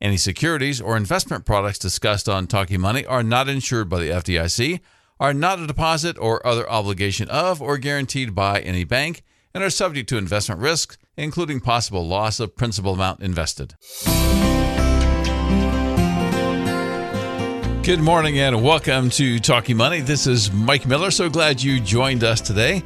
Any securities or investment products discussed on Talking Money are not insured by the FDIC, are not a deposit or other obligation of or guaranteed by any bank, and are subject to investment risks, including possible loss of principal amount invested. Good morning and welcome to Talking Money. This is Mike Miller. So glad you joined us today.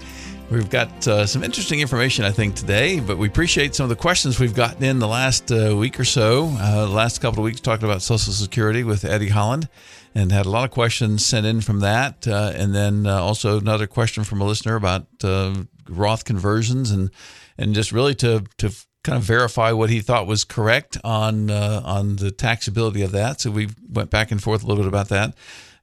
We've got uh, some interesting information, I think, today, but we appreciate some of the questions we've gotten in the last uh, week or so. Uh, last couple of weeks, talking about Social Security with Eddie Holland, and had a lot of questions sent in from that. Uh, and then uh, also another question from a listener about uh, Roth conversions and and just really to to kind of verify what he thought was correct on on the taxability of that. So we went back and forth a little bit about that.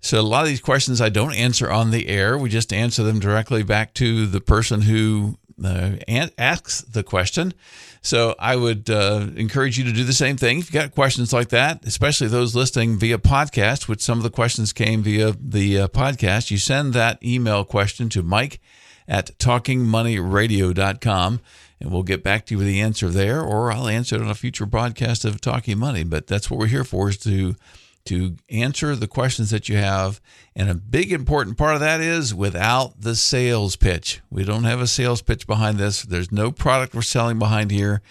So a lot of these questions I don't answer on the air. We just answer them directly back to the person who uh, asks the question. So I would uh, encourage you to do the same thing. If you've got questions like that, especially those listening via podcast, which some of the questions came via the uh, podcast, you send that email question to Mike at talkingmoneyradio.com and we'll get back to you with the answer there, or I'll answer it on a future broadcast of Talking Money. But that's what we're here for is to to answer the questions that you have. And a big important part of that is without the sales pitch. We don't have a sales pitch behind this. There's no product we're selling behind here.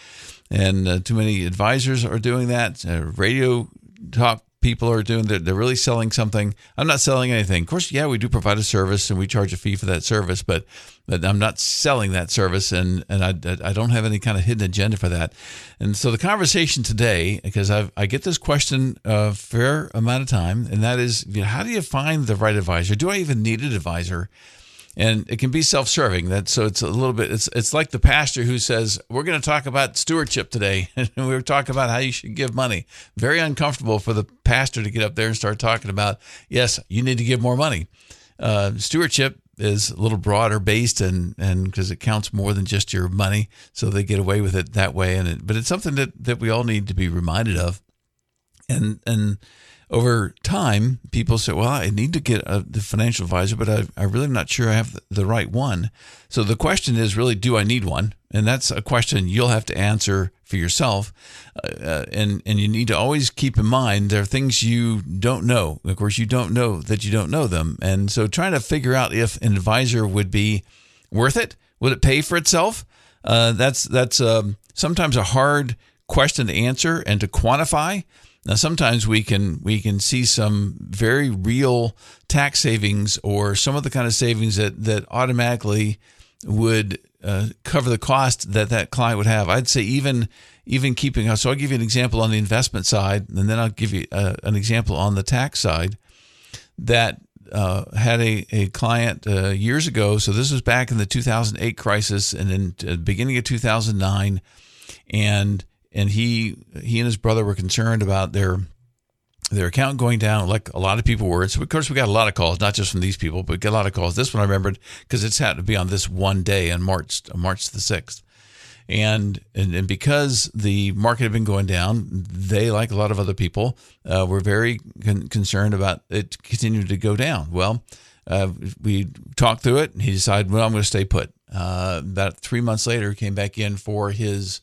And uh, too many advisors are doing that. Uh, radio talk people are doing that. They're really selling something. I'm not selling anything. Of course, yeah, we do provide a service and we charge a fee for that service, but, but I'm not selling that service and, and I, I don't have any kind of hidden agenda for that. And so the conversation today, because I've, I get this question a fair amount of time, and that is, you know, how do you find the right advisor? Do I even need an advisor? And it can be self-serving. That so it's a little bit it's it's like the pastor who says we're going to talk about stewardship today. And we're talking about how you should give money. Very uncomfortable for the pastor to get up there and start talking about yes you need to give more money. Uh, stewardship is a little broader based and and because it counts more than just your money. So they get away with it that way. And it, but it's something that that we all need to be reminded of. And and over time, people say, well, I need to get a the financial advisor, but I, I really am not sure I have the right one. So the question is really, do I need one? And that's a question you'll have to answer for yourself. Uh, and, and you need to always keep in mind there are things you don't know. Of course, you don't know that you don't know them. And so trying to figure out if an advisor would be worth it, would it pay for itself? Uh, that's that's um, sometimes a hard question to answer and to quantify. Now, sometimes we can we can see some very real tax savings or some of the kind of savings that that automatically would uh, cover the cost that that client would have. I'd say even even keeping. So I'll give you an example on the investment side, and then I'll give you uh, an example on the tax side. That uh, had a, a client uh, years ago. So this was back in the 2008 crisis and in the beginning of 2009. And and he he and his brother were concerned about their their account going down, like a lot of people were. So of course we got a lot of calls, not just from these people, but got a lot of calls. This one I remembered because it's had to be on this one day on March March the sixth. And, and, and because the market had been going down, they, like a lot of other people, uh, were very con- concerned about it continuing to go down. Well, uh, we talked through it, and he decided, well, I'm going to stay put. Uh, about three months later, came back in for his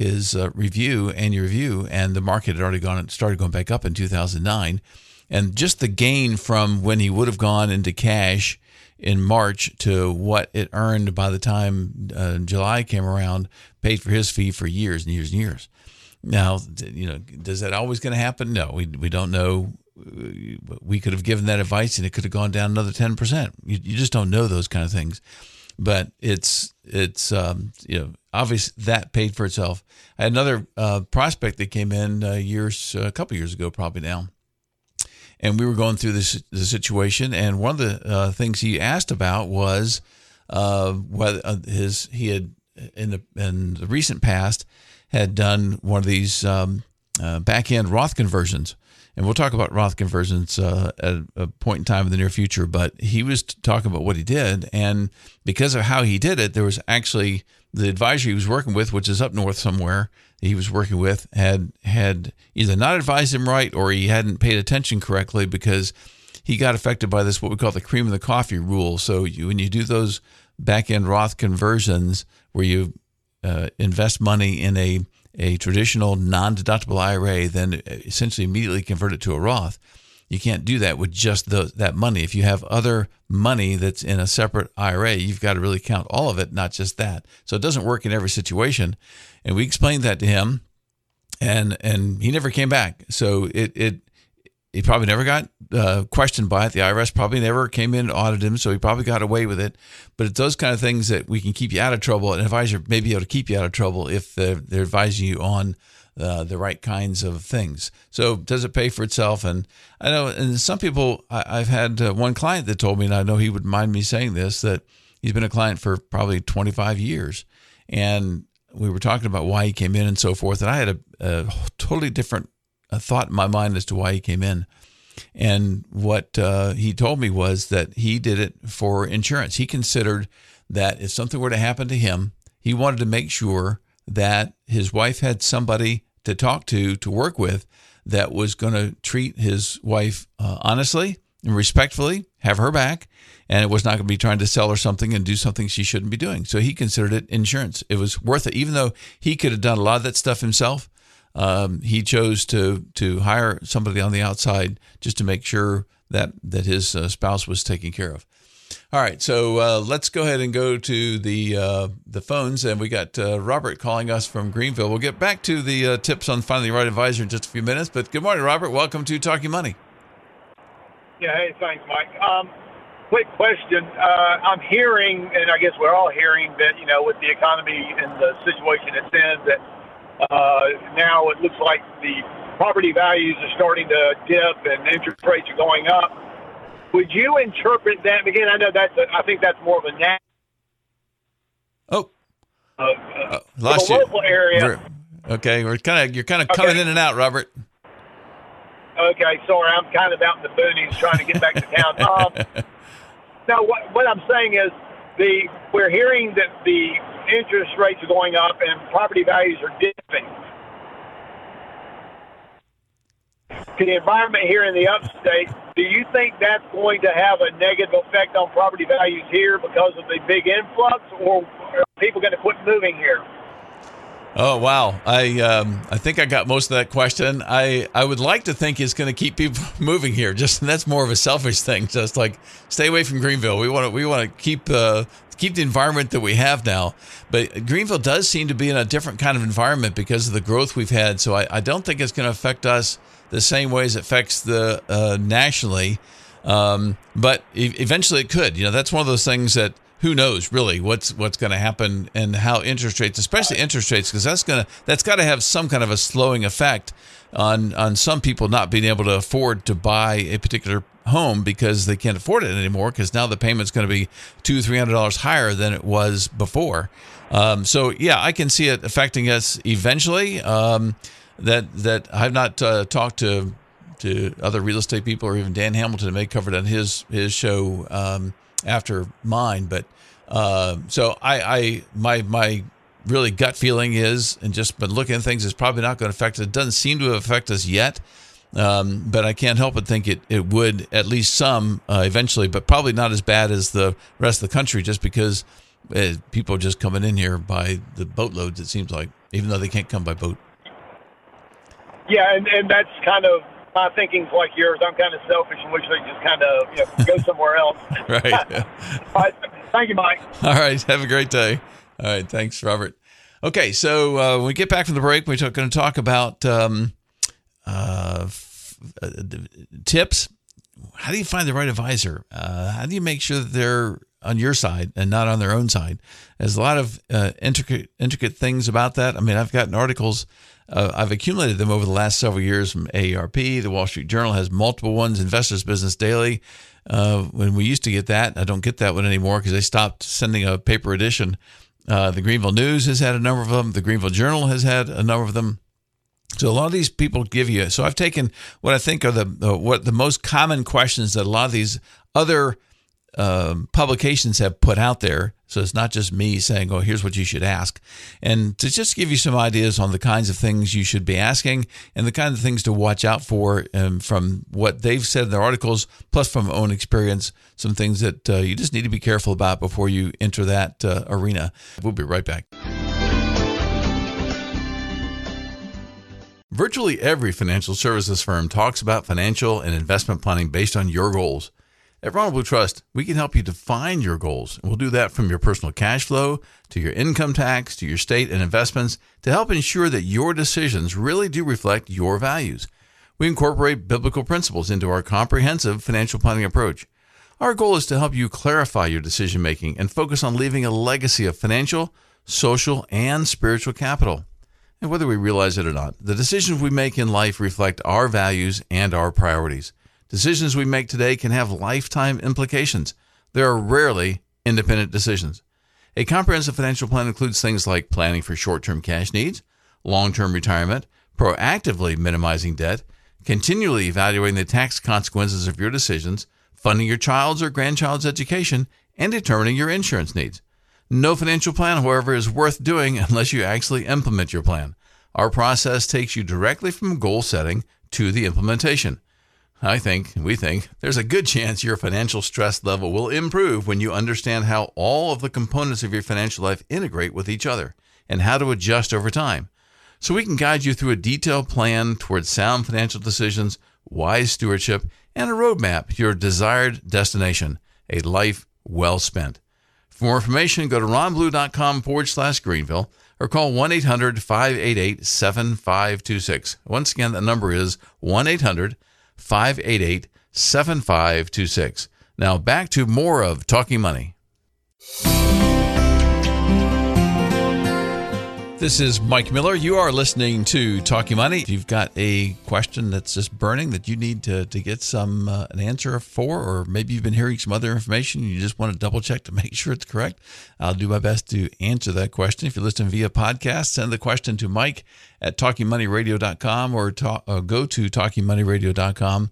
his uh, review, annual review, and the market had already gone started going back up in 2009, and just the gain from when he would have gone into cash in March to what it earned by the time uh, July came around paid for his fee for years and years and years. Now, you know, does that always going to happen? No, we we don't know. We could have given that advice and it could have gone down another 10%. You, you just don't know those kind of things but it's it's um, you know obvious that paid for itself. I had another uh, prospect that came in uh, years a couple years ago, probably now, and we were going through this the situation. And one of the uh, things he asked about was uh, whether uh, his he had in the in the recent past had done one of these um, uh, back end Roth conversions. And we'll talk about Roth conversions uh, at a point in time in the near future. But he was talking about what he did, and because of how he did it, there was actually the advisor he was working with, which is up north somewhere. He was working with had had either not advised him right or he hadn't paid attention correctly because he got affected by this what we call the cream of the coffee rule. So you, when you do those back end Roth conversions where you uh, invest money in a a traditional non-deductible IRA, then essentially immediately convert it to a Roth. You can't do that with just the, that money. If you have other money that's in a separate IRA, you've got to really count all of it, not just that. So it doesn't work in every situation. And we explained that to him, and and he never came back. So it it he probably never got uh, questioned by it. The IRS probably never came in and audited him, so he probably got away with it. But it's those kind of things that we can keep you out of trouble. An advisor may be able to keep you out of trouble if they're, they're advising you on uh, the right kinds of things. So does it pay for itself? And I know, and some people, I, have had uh, one client that told me, and I know he would mind me saying this, that he's been a client for probably 25 years. And we were talking about why he came in and so forth. And I had a, a totally different a thought in my mind as to why he came in. And what uh, he told me was that he did it for insurance. He considered that if something were to happen to him, he wanted to make sure that his wife had somebody to talk to, to work with, that was going to treat his wife uh, honestly and respectfully, have her back, and it was not going to be trying to sell her something and do something she shouldn't be doing. So he considered it insurance. It was worth it, even though he could have done a lot of that stuff himself um, he chose to to hire somebody on the outside just to make sure that that his uh, spouse was taken care of. All right, so uh, let's go ahead and go to the uh, the phones, and we got uh, Robert calling us from Greenville. We'll get back to the uh, tips on finding the right advisor in just a few minutes. But good morning, Robert. Welcome to Talking Money. Yeah, hey, thanks, Mike. Um, quick question. Uh, I'm hearing, and I guess we're all hearing that you know, with the economy and the situation it's in, that uh, now it looks like the property values are starting to dip and interest rates are going up. Would you interpret that again? I know that's a, I think that's more of a national. Oh, uh, uh, lost you. local area. We're, okay, we're kind of you're kind of coming in and out, Robert. Okay, sorry, I'm kind of out in the boonies trying to get back to town. Um, now, what, what I'm saying is the we're hearing that the interest rates are going up and property values are dipping. To the environment here in the upstate, do you think that's going to have a negative effect on property values here because of the big influx, or are people going to quit moving here? Oh wow! I um, I think I got most of that question. I, I would like to think it's going to keep people moving here. Just that's more of a selfish thing. Just like stay away from Greenville. We want to we want to keep uh, keep the environment that we have now. But Greenville does seem to be in a different kind of environment because of the growth we've had. So I, I don't think it's going to affect us the same way as it affects the uh, nationally. Um, but e- eventually it could. You know, that's one of those things that who knows really what's what's going to happen and how interest rates, especially interest rates, because that's gonna that's got to have some kind of a slowing effect on on some people not being able to afford to buy a particular home because they can't afford it anymore because now the payment's going to be two three hundred dollars higher than it was before. Um, so yeah, I can see it affecting us eventually. Um, that that I've not uh, talked to to other real estate people or even Dan Hamilton may covered on his his show um, after mine, but uh, so I, I my my really gut feeling is, and just been looking at things, is probably not going to affect us. It doesn't seem to affect us yet. Um, but I can't help but think it, it would at least some uh, eventually, but probably not as bad as the rest of the country, just because uh, people are just coming in here by the boatloads. It seems like, even though they can't come by boat. Yeah, and, and that's kind of my thinking's like yours. I'm kind of selfish and wish they just kind of you know, go somewhere else. right. All right. Thank you, Mike. All right. Have a great day. All right. Thanks, Robert. Okay, so uh, when we get back from the break, we're going to talk about um, uh, uh, tips. How do you find the right advisor? Uh, how do you make sure that they're on your side and not on their own side? There's a lot of uh, intricate intricate things about that. I mean, I've gotten articles. Uh, I've accumulated them over the last several years from AARP. The Wall Street Journal has multiple ones. Investors Business Daily. When we used to get that, I don't get that one anymore because they stopped sending a paper edition. Uh, the Greenville News has had a number of them. The Greenville Journal has had a number of them. So a lot of these people give you. So I've taken what I think are the what the most common questions that a lot of these other um, publications have put out there. So it's not just me saying, "Oh, here's what you should ask," and to just give you some ideas on the kinds of things you should be asking and the kind of things to watch out for um, from what they've said in their articles, plus from my own experience, some things that uh, you just need to be careful about before you enter that uh, arena. We'll be right back. Virtually every financial services firm talks about financial and investment planning based on your goals. At Ronald Blue Trust, we can help you define your goals. And we'll do that from your personal cash flow to your income tax to your state and investments to help ensure that your decisions really do reflect your values. We incorporate biblical principles into our comprehensive financial planning approach. Our goal is to help you clarify your decision making and focus on leaving a legacy of financial, social, and spiritual capital. And whether we realize it or not, the decisions we make in life reflect our values and our priorities. Decisions we make today can have lifetime implications. There are rarely independent decisions. A comprehensive financial plan includes things like planning for short term cash needs, long term retirement, proactively minimizing debt, continually evaluating the tax consequences of your decisions, funding your child's or grandchild's education, and determining your insurance needs. No financial plan, however, is worth doing unless you actually implement your plan. Our process takes you directly from goal setting to the implementation. I think, we think, there's a good chance your financial stress level will improve when you understand how all of the components of your financial life integrate with each other and how to adjust over time. So we can guide you through a detailed plan towards sound financial decisions, wise stewardship, and a roadmap to your desired destination, a life well spent. For more information, go to ronblue.com forward slash Greenville or call 1 800 588 7526. Once again, the number is 1 800 588 7526. Now back to more of Talking Money. This is Mike Miller. You are listening to Talking Money. If you've got a question that's just burning that you need to, to get some uh, an answer for, or maybe you've been hearing some other information you just want to double check to make sure it's correct, I'll do my best to answer that question. If you're listening via podcast, send the question to Mike at talkingmoneyradio.com or talk, uh, go to talkingmoneyradio.com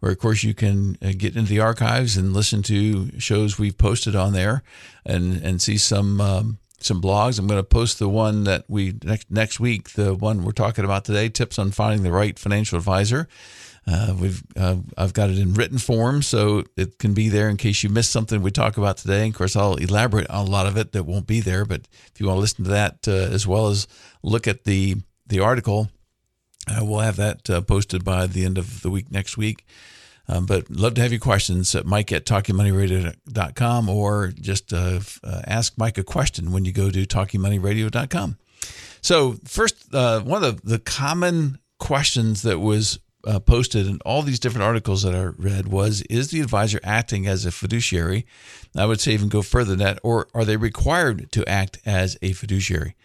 where of course you can uh, get into the archives and listen to shows we've posted on there and and see some um, some blogs. I'm going to post the one that we next next week, the one we're talking about today, tips on finding the right financial advisor. Uh, we've uh, I've got it in written form, so it can be there in case you missed something we talk about today. And Of course, I'll elaborate on a lot of it that won't be there, but if you want to listen to that uh, as well as look at the the article, uh, we'll have that uh, posted by the end of the week next week. Um, but love to have your questions at mike at talkingmoneyradio.com or just uh, uh, ask Mike a question when you go to talkingmoneyradio.com. So, first, uh, one of the, the common questions that was uh, posted in all these different articles that I read was Is the advisor acting as a fiduciary? I would say even go further than that, or are they required to act as a fiduciary?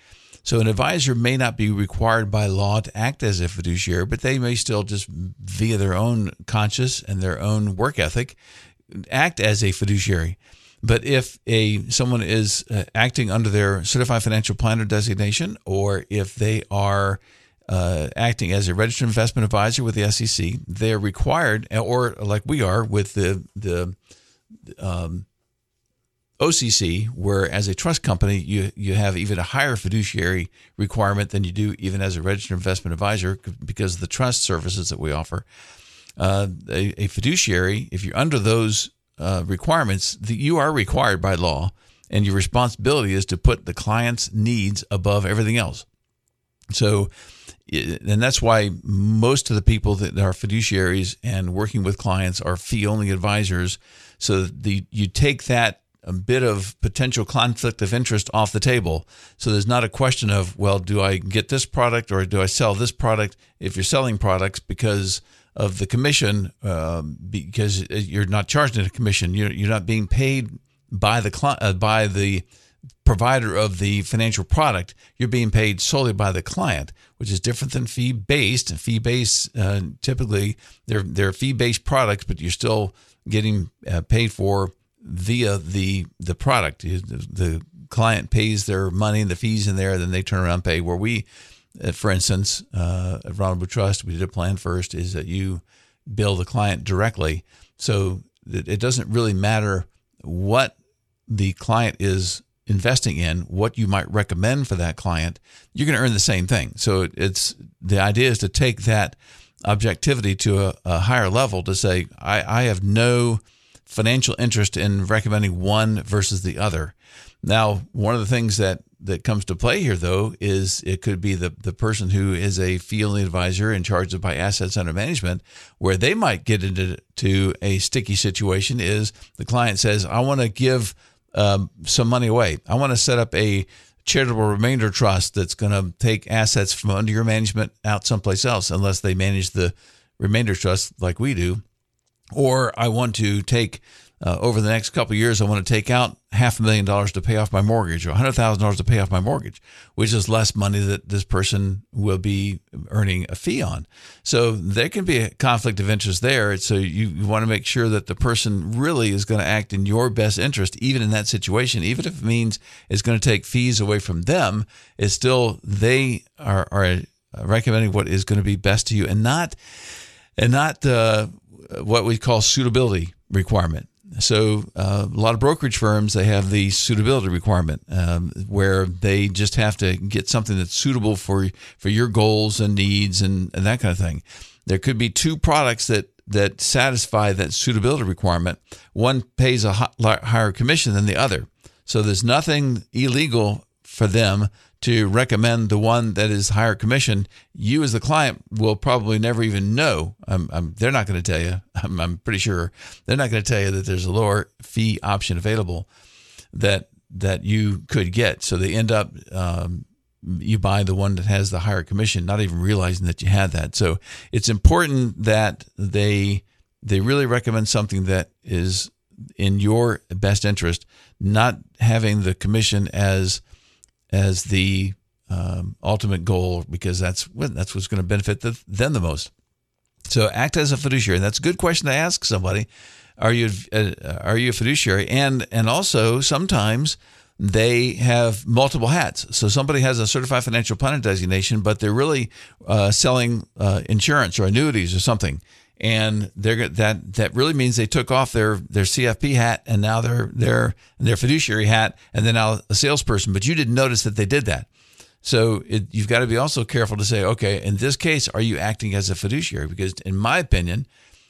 So an advisor may not be required by law to act as a fiduciary, but they may still just via their own conscience and their own work ethic act as a fiduciary. But if a someone is uh, acting under their certified financial planner designation, or if they are uh, acting as a registered investment advisor with the SEC, they're required, or like we are with the the um, OCC, where as a trust company, you, you have even a higher fiduciary requirement than you do even as a registered investment advisor because of the trust services that we offer. Uh, a, a, fiduciary, if you're under those uh, requirements, the, you are required by law, and your responsibility is to put the client's needs above everything else. So, and that's why most of the people that are fiduciaries and working with clients are fee only advisors. So the you take that a bit of potential conflict of interest off the table. So there's not a question of, well, do I get this product or do I sell this product? If you're selling products because of the commission, uh, because you're not charging a commission, you're, you're not being paid by the uh, by the provider of the financial product. You're being paid solely by the client, which is different than fee based. Fee based, uh, typically, they're they're fee based products, but you're still getting uh, paid for via the the product. The client pays their money the fees in there, then they turn around and pay. Where we uh, for instance, uh, at Blue Trust, we did a plan first is that you bill the client directly. So it doesn't really matter what the client is investing in, what you might recommend for that client, you're going to earn the same thing. So it's the idea is to take that objectivity to a, a higher level to say, I, I have no financial interest in recommending one versus the other. Now, one of the things that that comes to play here, though, is it could be the, the person who is a fee-only advisor in charge of by assets under management, where they might get into to a sticky situation. Is the client says, "I want to give um, some money away. I want to set up a charitable remainder trust that's going to take assets from under your management out someplace else, unless they manage the remainder trust like we do." Or I want to take uh, over the next couple years, I want to take out half a million dollars to pay off my mortgage or $100,000 to pay off my mortgage, which is less money that this person will be earning a fee on. So there can be a conflict of interest there. So you, want to make sure that the person really is going to act in your best interest, even in that situation, even if it means it's going to take fees away from them, it's still they are, are recommending what is going to be best to you and not, and not, uh, what we call suitability requirement. So uh, a lot of brokerage firms they have the suitability requirement um, where they just have to get something that's suitable for for your goals and needs and, and that kind of thing. There could be two products that that satisfy that suitability requirement. One pays a higher commission than the other. So there's nothing illegal for them to recommend the one that is higher commission, you as the client will probably never even know. I'm, I'm, they're not going to tell you. I'm, I'm pretty sure they're not going to tell you that there's a lower fee option available that that you could get. So they end up um, you buy the one that has the higher commission, not even realizing that you had that. So it's important that they they really recommend something that is in your best interest, not having the commission as as the um, ultimate goal because that's what that's what's going to benefit the, them the most. So act as a fiduciary. And That's a good question to ask somebody. Are you uh, are you a fiduciary? And and also sometimes they have multiple hats. So somebody has a certified financial planner designation, but they're really uh, selling uh, insurance or annuities or something and they're that that really means they took off their their CFP hat and now they're they're their fiduciary hat and then now a salesperson. But you didn't notice that they did that. So it, you've got to be also careful to say, okay, in this case, are you acting as a fiduciary? Because in my opinion,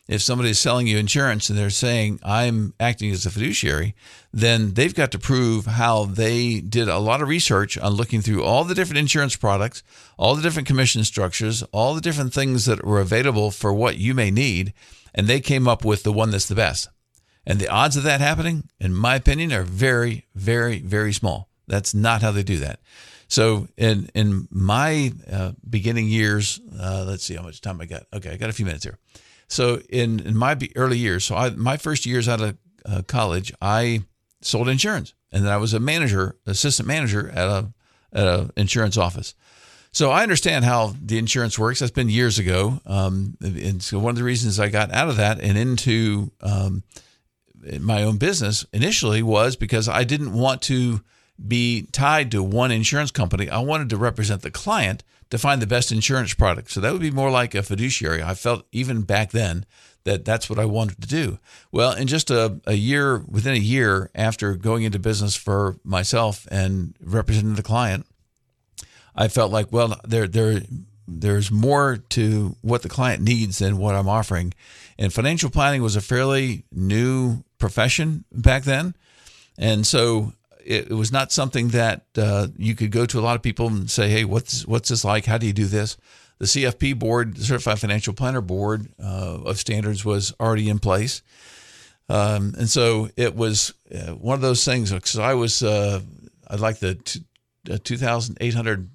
if somebody is selling you insurance and they're saying I'm acting as a fiduciary, then they've got to prove how they did a lot of research on looking through all the different insurance products, all the different commission structures, all the different things that were available for what you may need, and they came up with the one that's the best. And the odds of that happening, in my opinion, are very, very, very small. That's not how they do that. So in in my uh, beginning years, uh, let's see how much time I got. Okay, I got a few minutes here. So in, in my early years, so I, my first years out of uh, college, I sold insurance, and then I was a manager, assistant manager at a at an insurance office. So I understand how the insurance works. That's been years ago, um, and so one of the reasons I got out of that and into um, my own business initially was because I didn't want to be tied to one insurance company. I wanted to represent the client to find the best insurance product. So that would be more like a fiduciary. I felt even back then that that's what I wanted to do. Well, in just a, a year, within a year after going into business for myself and representing the client, I felt like, well, there, there, there's more to what the client needs than what I'm offering. And financial planning was a fairly new profession back then. And so it, was not something that uh, you could go to a lot of people and say, "Hey, what's what's this like? How do you do this?" The CFP board, the Certified Financial Planner Board uh, of Standards, was already in place, um, and so it was uh, one of those things. Because I was, uh, I'd like the t- 2,800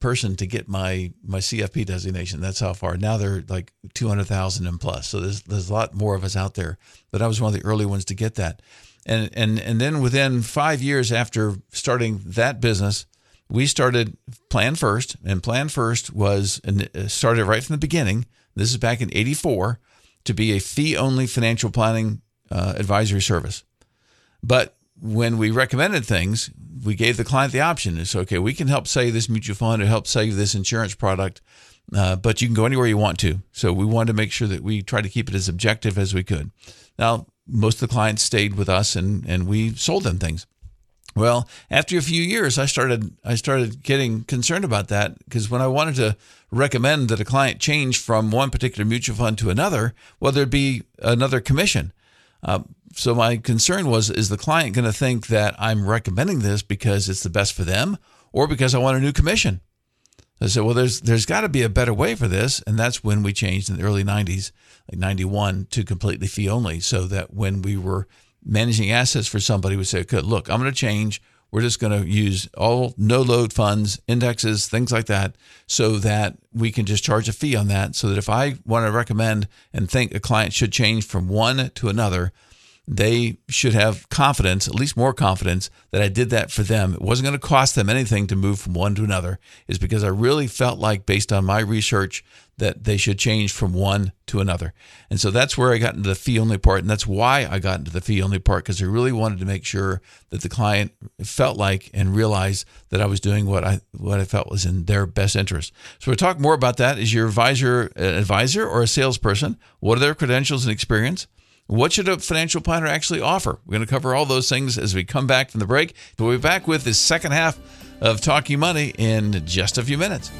person to get my my CFP designation. That's how far. Now they're like 200,000 and plus. So there's there's a lot more of us out there. But I was one of the early ones to get that and and and then within five years after starting that business, we started Plan First, and Plan First was uh, started right from the beginning. This is back in '84 to be a fee-only financial planning uh, advisory service. But when we recommended things, we gave the client the option. It's okay, we can help save this mutual fund or help save this insurance product, uh, but you can go anywhere you want to. So we wanted to make sure that we tried to keep it as objective as we could. Now, most of the clients stayed with us and, and we sold them things. Well, after a few years, I started I started getting concerned about that because when I wanted to recommend that a client change from one particular mutual fund to another, well, there'd be another commission. Uh, so my concern was: is the client going to think that I'm recommending this because it's the best for them, or because I want a new commission? I said, well, there's there's got to be a better way for this, and that's when we changed in the early '90s, like '91, to completely fee only, so that when we were managing assets for somebody we say, okay, look, I'm going to change. We're just going to use all no load funds, indexes, things like that, so that we can just charge a fee on that. So that if I want to recommend and think a client should change from one to another, they should have confidence, at least more confidence, that I did that for them. It wasn't going to cost them anything to move from one to another, is because I really felt like, based on my research, that they should change from one to another. And so that's where I got into the fee only part. And that's why I got into the fee only part, because I really wanted to make sure that the client felt like and realized that I was doing what I what I felt was in their best interest. So we'll talk more about that. Is your advisor an advisor or a salesperson? What are their credentials and experience? What should a financial planner actually offer? We're going to cover all those things as we come back from the break. We'll be back with the second half of Talking Money in just a few minutes.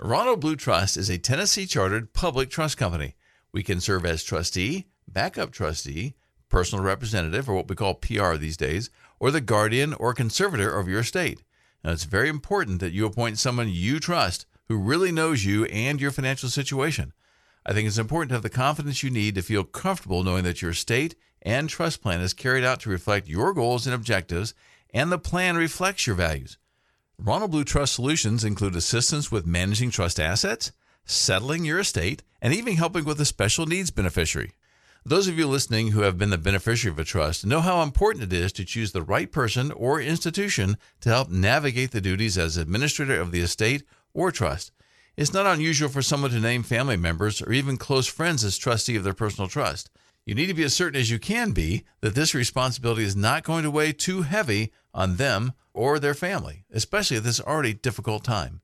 Ronald Blue Trust is a Tennessee chartered public trust company. We can serve as trustee, backup trustee, personal representative, or what we call PR these days, or the guardian or conservator of your estate. Now, it's very important that you appoint someone you trust who really knows you and your financial situation. I think it's important to have the confidence you need to feel comfortable knowing that your estate and trust plan is carried out to reflect your goals and objectives, and the plan reflects your values. Ronald Blue Trust solutions include assistance with managing trust assets, settling your estate, and even helping with a special needs beneficiary. Those of you listening who have been the beneficiary of a trust know how important it is to choose the right person or institution to help navigate the duties as administrator of the estate or trust. It's not unusual for someone to name family members or even close friends as trustee of their personal trust. You need to be as certain as you can be that this responsibility is not going to weigh too heavy on them or their family, especially at this already difficult time.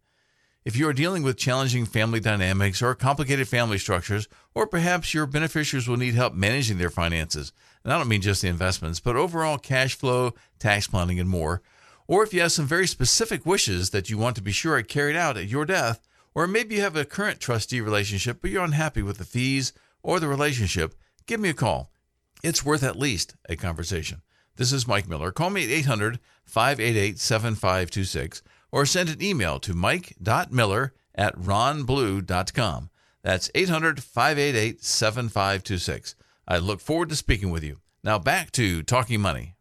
If you are dealing with challenging family dynamics or complicated family structures, or perhaps your beneficiaries will need help managing their finances, and I don't mean just the investments, but overall cash flow, tax planning, and more, or if you have some very specific wishes that you want to be sure are carried out at your death, or maybe you have a current trustee relationship but you're unhappy with the fees or the relationship, give me a call. It's worth at least a conversation. This is Mike Miller. Call me at 800 588 7526 or send an email to mike.miller at ronblue.com. That's 800 588 7526. I look forward to speaking with you. Now back to Talking Money.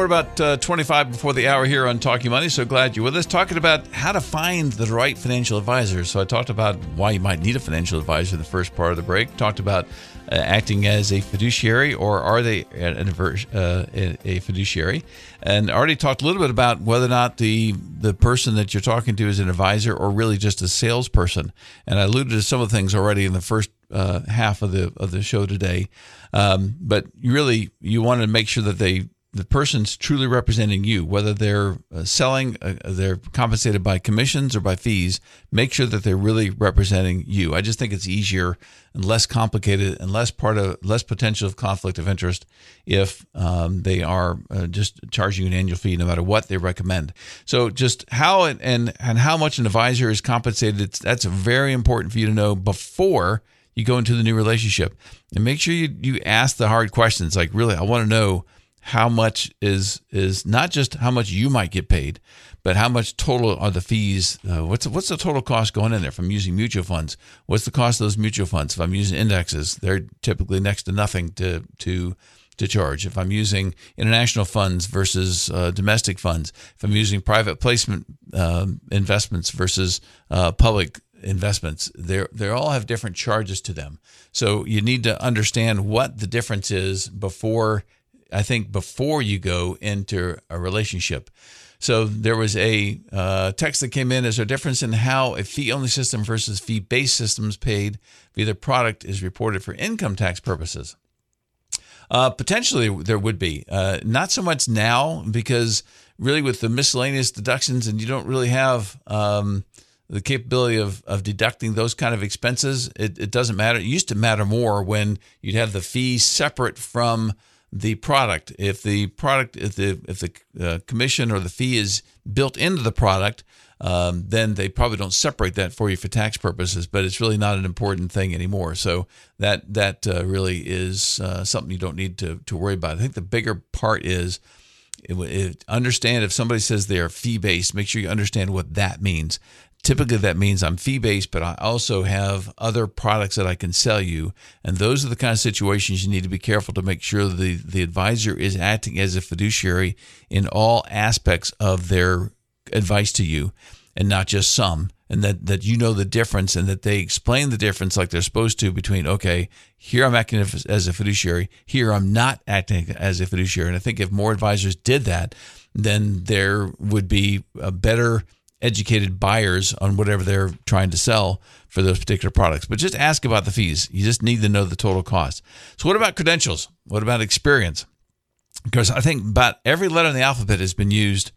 We're about uh, 25 before the hour here on Talking Money. So glad you're with us. Talking about how to find the right financial advisor. So I talked about why you might need a financial advisor in the first part of the break. Talked about uh, acting as a fiduciary or are they an, uh, a fiduciary? And already talked a little bit about whether or not the the person that you're talking to is an advisor or really just a salesperson. And I alluded to some of the things already in the first uh, half of the of the show today. Um, but really you want to make sure that they the person's truly representing you, whether they're uh, selling, uh, they're compensated by commissions or by fees, make sure that they're really representing you. I just think it's easier and less complicated and less part of less potential of conflict of interest if um, they are uh, just charging you an annual fee no matter what they recommend. So just how and and, and how much an advisor is compensated, that's very important for you to know before you go into the new relationship. And make sure you you ask the hard questions like really I want to know how much is is not just how much you might get paid, but how much total are the fees? Uh, what's what's the total cost going in there from using mutual funds? What's the cost of those mutual funds? If I'm using indexes, they're typically next to nothing to to to charge. If I'm using international funds versus uh, domestic funds, if I'm using private placement uh, investments versus uh, public investments. They they all have different charges to them. So you need to understand what the difference is before I think before you go into a relationship. So there was a uh, text that came in. Is there a difference in how a fee only system versus fee based systems paid via the product is reported for income tax purposes? Uh, potentially, there would be. Uh, not so much now because really with the miscellaneous deductions, and you don't really have um, the capability of, of deducting those kind of expenses. It, it doesn't matter. It used to matter more when you'd have the fee separate from the product. If the product, if the if the uh, commission or the fee is built into the product, um, then they probably don't separate that for you for tax purposes. But it's really not an important thing anymore. So that that uh, really is uh, something you don't need to to worry about. I think the bigger part is. It, it, understand if somebody says they are fee based, make sure you understand what that means typically that means I'm fee based, but I also have other products that I can sell you. And those are the kind of situations you need to be careful to make sure the, the advisor is acting as a fiduciary in all aspects of their advice to you and not just some. And that, that you know the difference and that they explain the difference like they're supposed to between, okay, here I'm acting as a fiduciary, here I'm not acting as a fiduciary. And I think if more advisors did that, then there would be a better educated buyers on whatever they're trying to sell for those particular products. But just ask about the fees. You just need to know the total cost. So, what about credentials? What about experience? Because I think about every letter in the alphabet has been used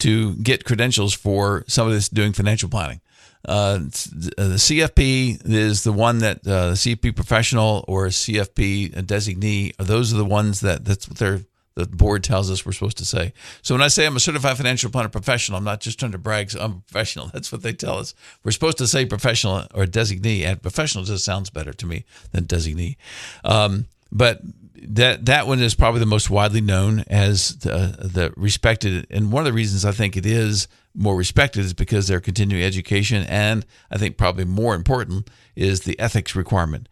to get credentials for somebody that's doing financial planning. Uh, the CFP is the one that uh, the CFP professional or CFP designee. Those are the ones that that's what they're the board tells us we're supposed to say. So when I say I'm a certified financial planner professional, I'm not just trying to brag. So I'm a professional. That's what they tell us. We're supposed to say professional or designee, and professional just sounds better to me than designee. Um, but that that one is probably the most widely known as the, the respected, and one of the reasons I think it is more respected is because their continuing education, and I think probably more important is the ethics requirement.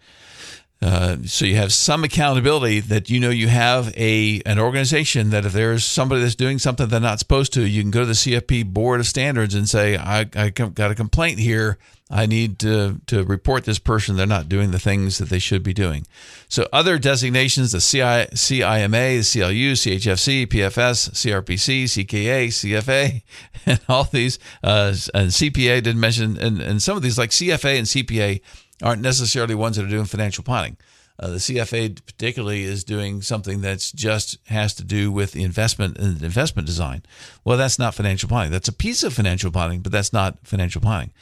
Uh, so you have some accountability that you know you have a an organization that if there's somebody that's doing something they're not supposed to, you can go to the CFP Board of Standards and say, I, I got a complaint here. I need to, to report this person. They're not doing the things that they should be doing. So other designations, the CI, CIMA, the CLU, CHFC, PFS, CRPC, CKA, CFA, and all these, uh, and CPA didn't mention, and, and some of these like CFA and CPA aren't necessarily ones that are doing financial planning. Uh, the CFA particularly is doing something that's just has to do with the investment and investment design. Well, that's not financial planning. That's a piece of financial planning, but that's not financial planning.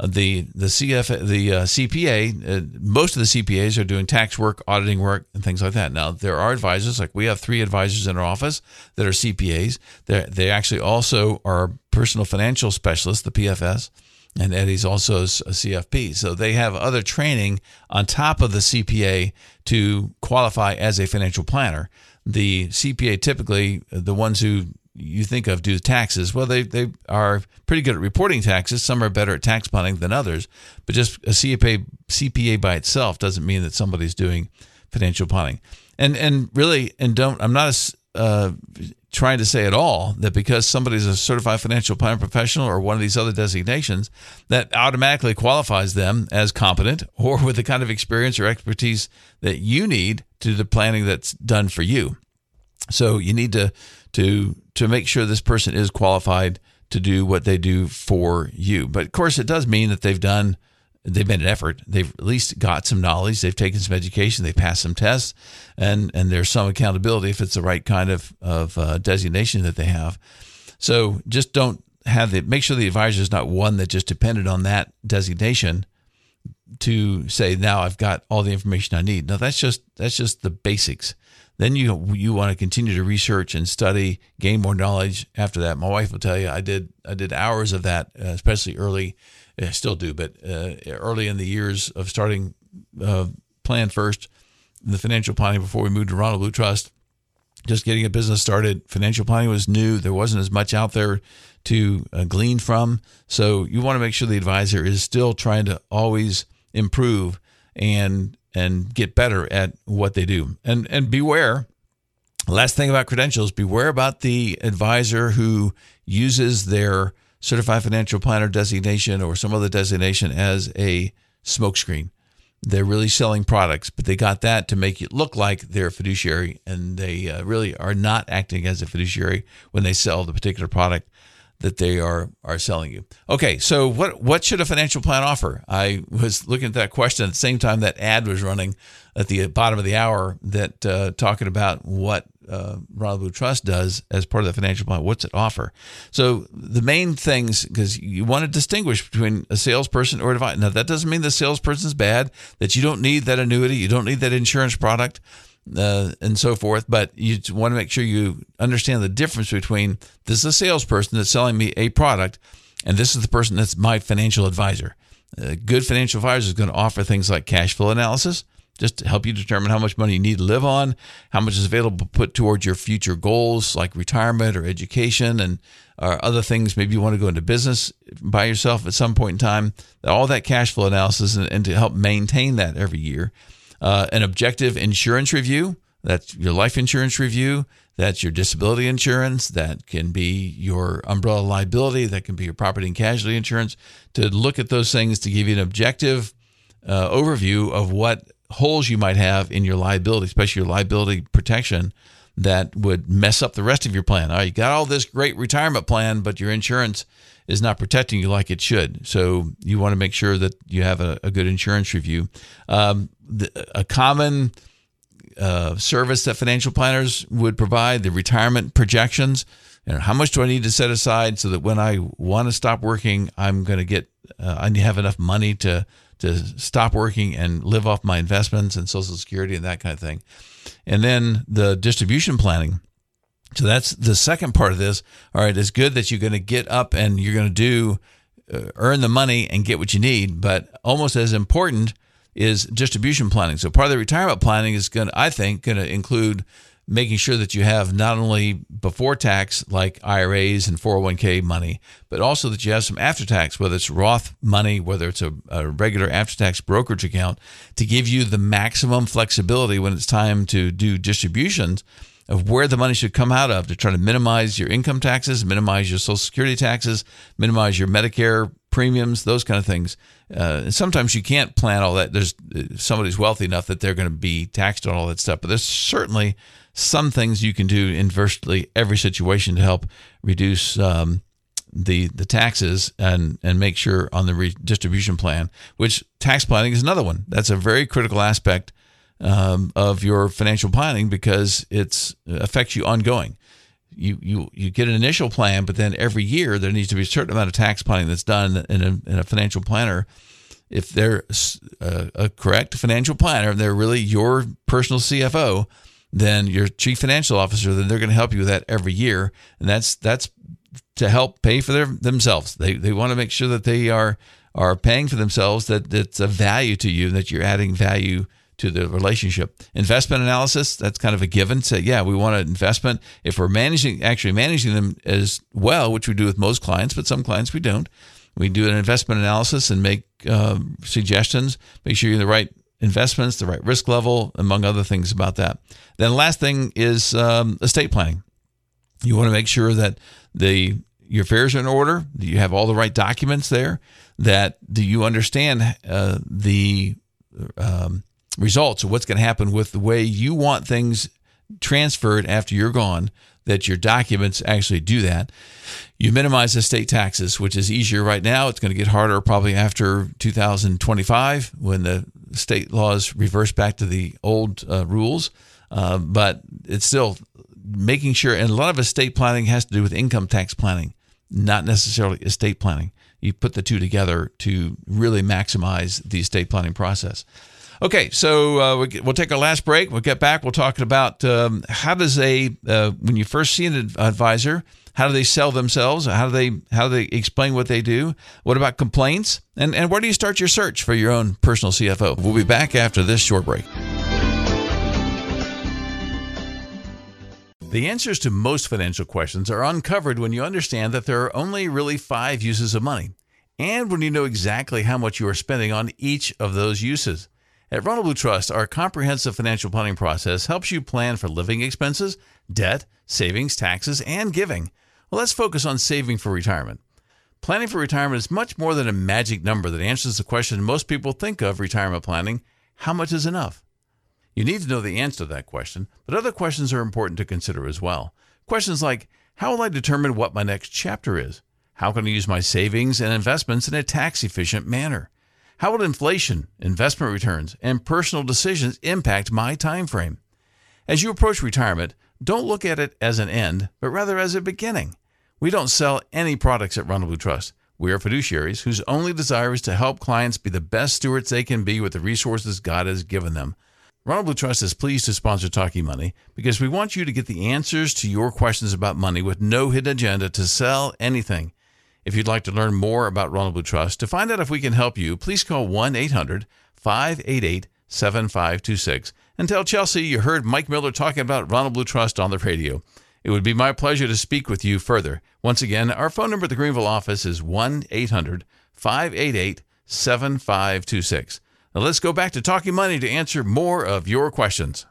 Uh, the the CF the uh, CPA uh, most of the CPAs are doing tax work, auditing work, and things like that. Now there are advisors like we have three advisors in our office that are CPAs. They they actually also are personal financial specialists, the PFS and Eddie's also a CFP. So they have other training on top of the CPA to qualify as a financial planner. The CPA typically, the ones who you think of do taxes, well, they, they are pretty good at reporting taxes. Some are better at tax planning than others. But just a CPA, CPA by itself doesn't mean that somebody's doing financial planning. And and really, and don't, I'm not a uh, trying to say at all that because somebody's a certified financial planner professional or one of these other designations, that automatically qualifies them as competent or with the kind of experience or expertise that you need to do the planning that's done for you. So you need to to to make sure this person is qualified to do what they do for you. But of course, it does mean that they've done they've made an effort. They've at least got some knowledge. They've taken some education. They've passed some tests, and and there's some accountability if it's the right kind of of uh, designation that they have. So just don't have the make sure the advisor is not one that just depended on that designation to say now I've got all the information I need. No, that's just that's just the basics. Then you you want to continue to research and study, gain more knowledge. After that, my wife will tell you I did I did hours of that, uh, especially early I still do, but uh, early in the years of starting uh, Plan First, the financial planning before we moved to Ronald Blue Trust, just getting a business started, financial planning was new. There wasn't as much out there to uh, glean from. So you want to make sure the advisor is still trying to always improve and and get better at what they do. And and beware. Last thing about credentials, beware about the advisor who uses their certified financial planner designation or some other designation as a smokescreen. They're really selling products, but they got that to make it look like they're a fiduciary, and they uh, really are not acting as a fiduciary when they sell the particular product that they are are selling you. Okay, so what what should a financial plan offer? I was looking at that question at the same time that ad was running at the bottom of the hour that uh, talking about what uh, Ronald Blue Trust does as part of the financial plan. What's it offer? So the main things, because you want to distinguish between a salesperson or a advisor. Now that doesn't mean the salesperson is bad. That you don't need that annuity, you don't need that insurance product uh, and so forth. But you want to make sure you understand the difference between this is a salesperson that's selling me a product, and this is the person that's my financial advisor. A good financial advisor is going to offer things like cash flow analysis, just to help you determine how much money you need to live on, how much is available to put towards your future goals like retirement or education and or other things. Maybe you want to go into business by yourself at some point in time. All that cash flow analysis and, and to help maintain that every year uh, an objective insurance review. That's your life insurance review. That's your disability insurance. That can be your umbrella liability. That can be your property and casualty insurance. To look at those things to give you an objective uh, overview of what holes you might have in your liability, especially your liability protection that would mess up the rest of your plan. Right, you got all this great retirement plan, but your insurance is not protecting you like it should. So you want to make sure that you have a, a good insurance review. Um, the, a common uh, service that financial planners would provide the retirement projections. You know, how much do I need to set aside so that when I want to stop working, I'm going to get uh, I have enough money to to stop working and live off my investments and Social Security and that kind of thing. And then the distribution planning. So that's the second part of this. All right, it's good that you're going to get up and you're going to do uh, earn the money and get what you need, but almost as important is distribution planning. So part of the retirement planning is going to, I think, going to include making sure that you have not only before tax like IRAs and 401k money, but also that you have some after tax, whether it's Roth money, whether it's a, a regular after tax brokerage account, to give you the maximum flexibility when it's time to do distributions of where the money should come out of to try to minimize your income taxes, minimize your Social Security taxes, minimize your Medicare premiums, those kind of things. Uh, and sometimes you can't plan all that. There's somebody's wealthy enough that they're going to be taxed on all that stuff, but there's certainly some things you can do in virtually every situation to help reduce um, the the taxes and and make sure on the redistribution plan. Which tax planning is another one. That's a very critical aspect um, of your financial planning because it affects you ongoing. You, you you get an initial plan, but then every year there needs to be a certain amount of tax planning that's done in a, in a financial planner. If they're a, a correct financial planner they're really your personal CFO, then your chief financial officer, then they're going to help you with that every year, and that's that's to help pay for their themselves. They they want to make sure that they are are paying for themselves, that it's a value to you, that you're adding value to the relationship. Investment analysis, that's kind of a given. Say, yeah, we want an investment. If we're managing, actually managing them as well, which we do with most clients, but some clients we don't, we do an investment analysis and make um, suggestions, make sure you're the right investments, the right risk level, among other things about that. Then the last thing is um, estate planning. You want to make sure that the your affairs are in order, you have all the right documents there, that do you understand uh, the um, results of what's going to happen with the way you want things transferred after you're gone that your documents actually do that. You minimize estate taxes, which is easier right now. It's going to get harder probably after 2025 when the state laws reverse back to the old uh, rules. Uh, but it's still making sure, and a lot of estate planning has to do with income tax planning, not necessarily estate planning. You put the two together to really maximize the estate planning process. Okay, so uh, we'll take our last break. We'll get back. We'll talk about um, how does a uh, when you first see an advisor, how do they sell themselves? How do they how do they explain what they do? What about complaints? And and where do you start your search for your own personal CFO? We'll be back after this short break. The answers to most financial questions are uncovered when you understand that there are only really five uses of money, and when you know exactly how much you are spending on each of those uses. At Ronald Trust, our comprehensive financial planning process helps you plan for living expenses, debt, savings, taxes, and giving. Well, let's focus on saving for retirement. Planning for retirement is much more than a magic number that answers the question most people think of retirement planning how much is enough? You need to know the answer to that question, but other questions are important to consider as well. Questions like How will I determine what my next chapter is? How can I use my savings and investments in a tax efficient manner? How will inflation, investment returns, and personal decisions impact my time frame? As you approach retirement, don't look at it as an end, but rather as a beginning. We don't sell any products at Blue Trust. We are fiduciaries whose only desire is to help clients be the best stewards they can be with the resources God has given them. Ronald Blue Trust is pleased to sponsor Talking Money because we want you to get the answers to your questions about money with no hidden agenda to sell anything. If you'd like to learn more about Ronald Blue Trust, to find out if we can help you, please call 1 800 588 7526 and tell Chelsea you heard Mike Miller talking about Ronald Blue Trust on the radio. It would be my pleasure to speak with you further. Once again, our phone number at the Greenville office is 1 800 588 7526. Now let's go back to Talking Money to answer more of your questions.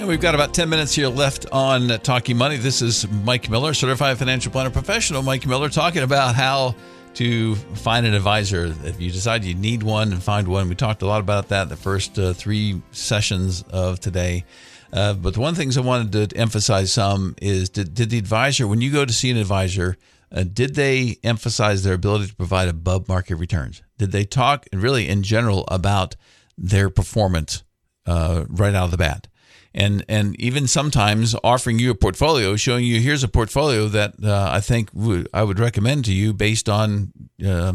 And we've got about 10 minutes here left on Talking Money. This is Mike Miller, certified financial planner professional. Mike Miller talking about how to find an advisor. If you decide you need one and find one, we talked a lot about that the first uh, three sessions of today. Uh, but the one things I wanted to emphasize some is did, did the advisor, when you go to see an advisor, uh, did they emphasize their ability to provide above market returns? Did they talk really in general about their performance uh, right out of the bat? And and even sometimes offering you a portfolio, showing you here's a portfolio that uh, I think w- I would recommend to you based on uh,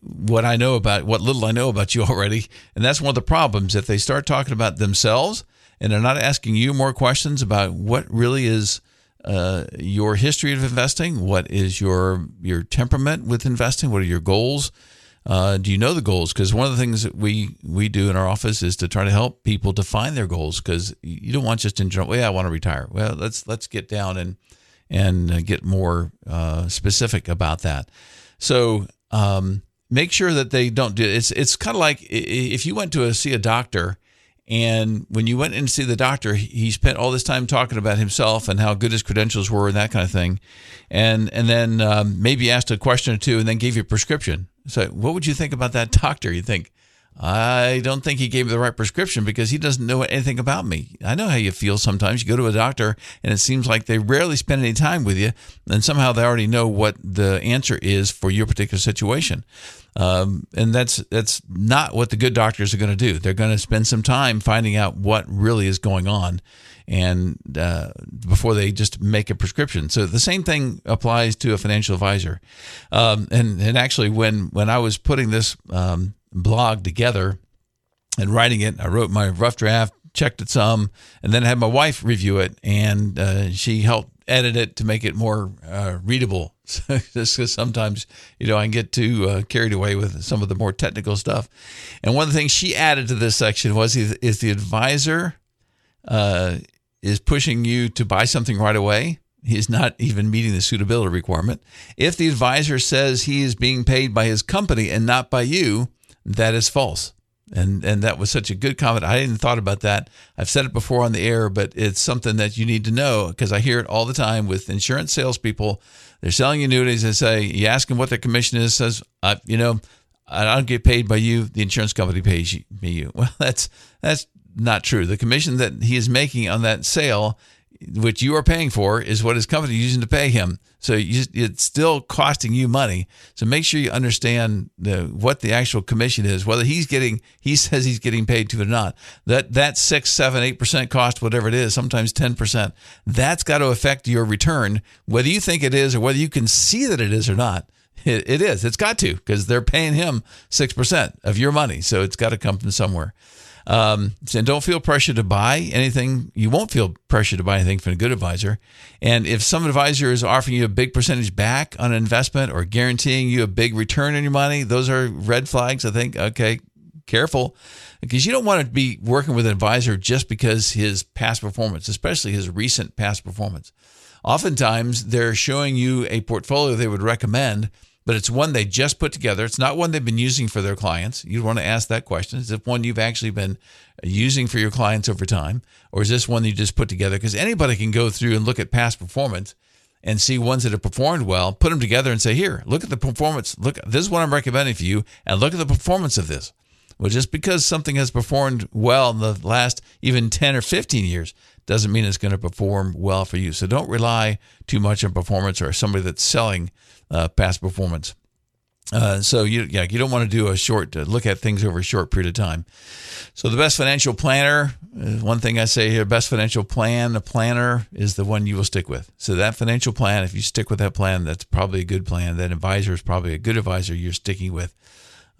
what I know about what little I know about you already. And that's one of the problems if they start talking about themselves and they're not asking you more questions about what really is. Uh, your history of investing, what is your your temperament with investing, what are your goals, uh, do you know the goals? Because one of the things that we we do in our office is to try to help people define their goals. Because you don't want just in general. Well, yeah, I want to retire. Well, let's let's get down and and uh, get more uh, specific about that. So um, make sure that they don't do it's it's kind of like if you went to a, see a doctor and when you went in to see the doctor he spent all this time talking about himself and how good his credentials were and that kind of thing and and then um, maybe asked a question or two and then gave you a prescription so, what would you think about that doctor? You think, I don't think he gave me the right prescription because he doesn't know anything about me. I know how you feel sometimes. You go to a doctor and it seems like they rarely spend any time with you, and somehow they already know what the answer is for your particular situation. Um, and that's that's not what the good doctors are going to do. They're going to spend some time finding out what really is going on, and uh, before they just make a prescription. So the same thing applies to a financial advisor. Um, and and actually, when when I was putting this um, blog together and writing it, I wrote my rough draft, checked it some, and then had my wife review it, and uh, she helped edit it to make it more uh, readable. Because sometimes you know I can get too uh, carried away with some of the more technical stuff. And one of the things she added to this section was is the advisor uh, is pushing you to buy something right away. He's not even meeting the suitability requirement. If the advisor says he is being paid by his company and not by you, that is false. And and that was such a good comment. I hadn't thought about that. I've said it before on the air, but it's something that you need to know because I hear it all the time with insurance salespeople. They're selling annuities. They say you ask them what their commission is. Says uh, you know I don't get paid by you. The insurance company pays you, me you. Well, that's that's not true. The commission that he is making on that sale, which you are paying for, is what his company is using to pay him. So you, it's still costing you money. So make sure you understand the, what the actual commission is, whether he's getting, he says he's getting paid to it or not. That that six, seven, eight percent cost, whatever it is, sometimes ten percent. That's got to affect your return, whether you think it is or whether you can see that it is or not. It, it is. It's got to because they're paying him six percent of your money, so it's got to come from somewhere. Um, and don't feel pressure to buy anything. You won't feel pressure to buy anything from a good advisor. And if some advisor is offering you a big percentage back on an investment or guaranteeing you a big return on your money, those are red flags. I think, okay, careful because you don't want to be working with an advisor just because his past performance, especially his recent past performance. Oftentimes, they're showing you a portfolio they would recommend but it's one they just put together. It's not one they've been using for their clients. You'd want to ask that question. Is it one you've actually been using for your clients over time? Or is this one you just put together? Because anybody can go through and look at past performance and see ones that have performed well, put them together and say, here, look at the performance. Look, this is what I'm recommending for you, and look at the performance of this. Well, just because something has performed well in the last even 10 or 15 years doesn't mean it's going to perform well for you. So don't rely too much on performance or somebody that's selling uh, past performance. Uh, so you yeah you don't want to do a short uh, look at things over a short period of time. So the best financial planner, uh, one thing I say here, best financial plan, the planner is the one you will stick with. So that financial plan, if you stick with that plan, that's probably a good plan. That advisor is probably a good advisor you're sticking with.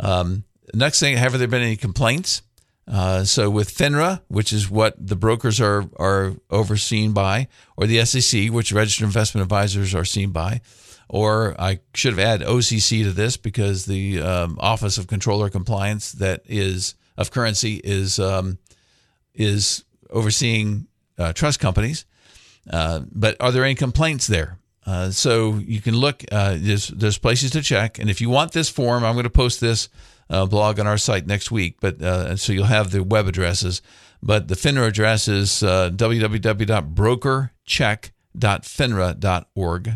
Um, next thing, have there been any complaints? Uh, so with FINRA, which is what the brokers are are overseen by, or the SEC, which registered investment advisors are seen by, or I should have added OCC to this because the um, Office of Comptroller Compliance that is of currency is um, is overseeing uh, trust companies. Uh, but are there any complaints there? Uh, so you can look. Uh, there's there's places to check, and if you want this form, I'm going to post this uh, blog on our site next week. But uh, so you'll have the web addresses. But the FINRA address is www.brokercheck.finra.org,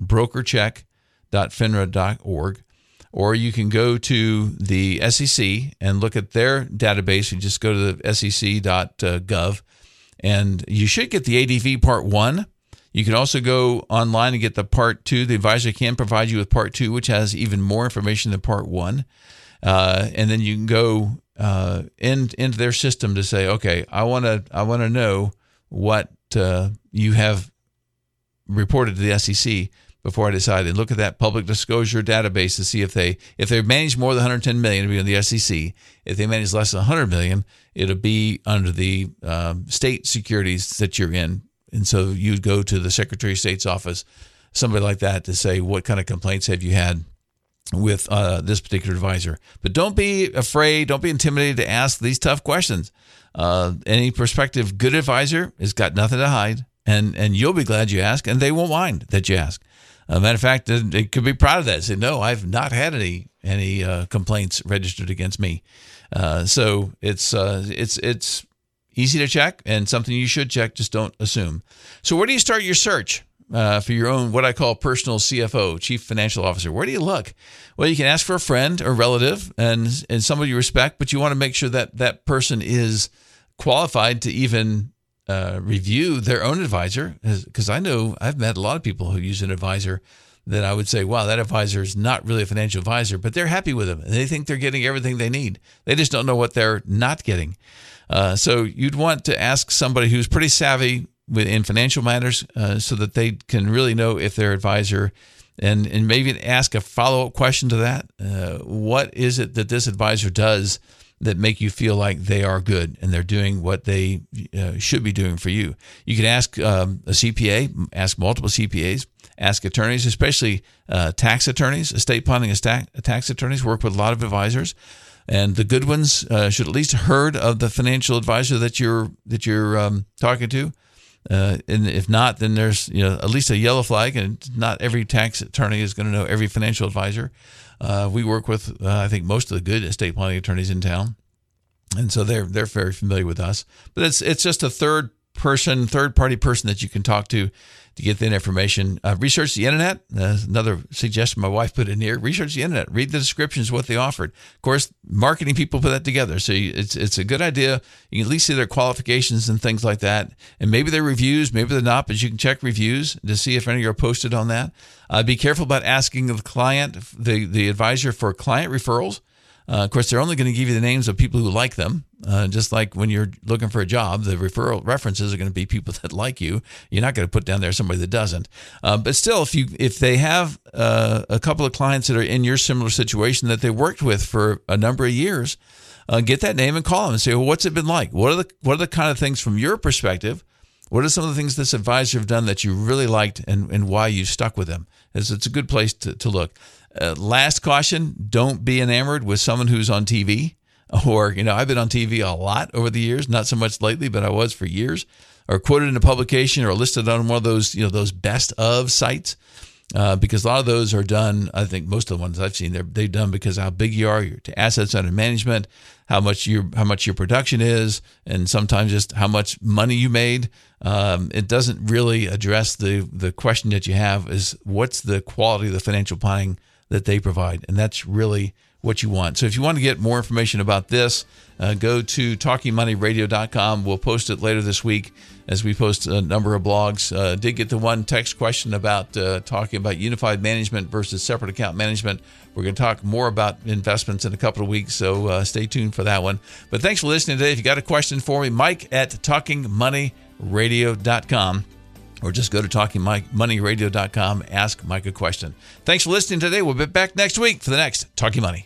brokercheck.finra.org. Or you can go to the SEC and look at their database. You just go to the sec.gov, and you should get the ADV Part 1. You can also go online and get the Part 2. The advisor can provide you with Part 2, which has even more information than Part 1. Uh, and then you can go uh, in, into their system to say, okay, I want to I want to know what uh, you have reported to the SEC before I decide. And look at that public disclosure database to see if they if they manage more than 110 million, it'll be on the SEC. If they manage less than 100 million, it'll be under the um, state securities that you're in. And so you'd go to the Secretary of State's office, somebody like that, to say what kind of complaints have you had with uh, this particular advisor. But don't be afraid, don't be intimidated to ask these tough questions. Uh, any prospective good advisor has got nothing to hide, and and you'll be glad you ask, and they won't mind that you ask. Uh, matter of fact, they could be proud of that. Say, no, I've not had any any uh, complaints registered against me. Uh, so it's uh, it's it's easy to check and something you should check. Just don't assume. So where do you start your search? uh, for your own what I call personal CFO, Chief Financial Officer. Where do you look? Well, you can ask for a friend or relative and and somebody you respect, but you want to make sure that that person is qualified to even uh, review their own advisor. Because I know I've met a lot of people who use an advisor that I would say, wow, that advisor is not really a financial advisor, but they're happy with them. And they think they're getting everything they need. They just don't know what they're not getting. Uh, so you'd want to ask somebody who's pretty savvy in financial matters uh, so that they can really know if their advisor and and maybe ask a follow-up question to that uh, what is it that this advisor does that make you feel like they are good and they're doing what they uh, should be doing for you. You can ask um, a cpa ask multiple cpas ask attorneys especially uh, tax attorneys estate planning and tax attorneys work with a lot of advisors. And the good ones uh, should at least heard of the financial advisor that you're that you're um, talking to. Uh, and if not, then there's you know at least a yellow flag, and not every tax attorney is going to know every financial advisor. Uh, we work with uh, I think most of the good estate planning attorneys in town, and so they're they're very familiar with us. But it's it's just a third person, third party person that you can talk to to get that information. Uh, research the internet. Uh, another suggestion my wife put in here. Research the internet. Read the descriptions, what they offered. Of course, marketing people put that together. So it's it's a good idea. You can at least see their qualifications and things like that. And maybe they're reviews, maybe they're not, but you can check reviews to see if any are posted on that. Uh, be careful about asking the client, the, the advisor for client referrals. Uh, of course, they're only going to give you the names of people who like them. Uh, just like when you're looking for a job, the referral references are going to be people that like you. You're not going to put down there somebody that doesn't. Uh, but still, if you if they have uh, a couple of clients that are in your similar situation that they worked with for a number of years, uh, get that name and call them and say, well, what's it been like? What are the what are the kind of things from your perspective? What are some of the things this advisor have done that you really liked and, and why you stuck with them? It's, it's a good place to, to look. Uh, last caution don't be enamored with someone who's on TV. Or, you know, I've been on TV a lot over the years, not so much lately, but I was for years, or quoted in a publication or listed on one of those, you know, those best of sites. uh, because a lot of those are done. I think most of the ones I've seen they're they've done because how big you are, your assets under management, how much your how much your production is, and sometimes just how much money you made. Um, it doesn't really address the the question that you have is what's the quality of the financial planning that they provide, and that's really what you want. So if you want to get more information about this, uh, go to talkingmoneyradio.com. We'll post it later this week as we post a number of blogs. Uh, did get the one text question about uh, talking about unified management versus separate account management. We're going to talk more about investments in a couple of weeks, so uh, stay tuned for that one. But thanks for listening today. If you got a question for me, Mike at talkingmoneyradio.com or just go to talkingmoneyradio.com, ask Mike a question. Thanks for listening today. We'll be back next week for the next Talking Money.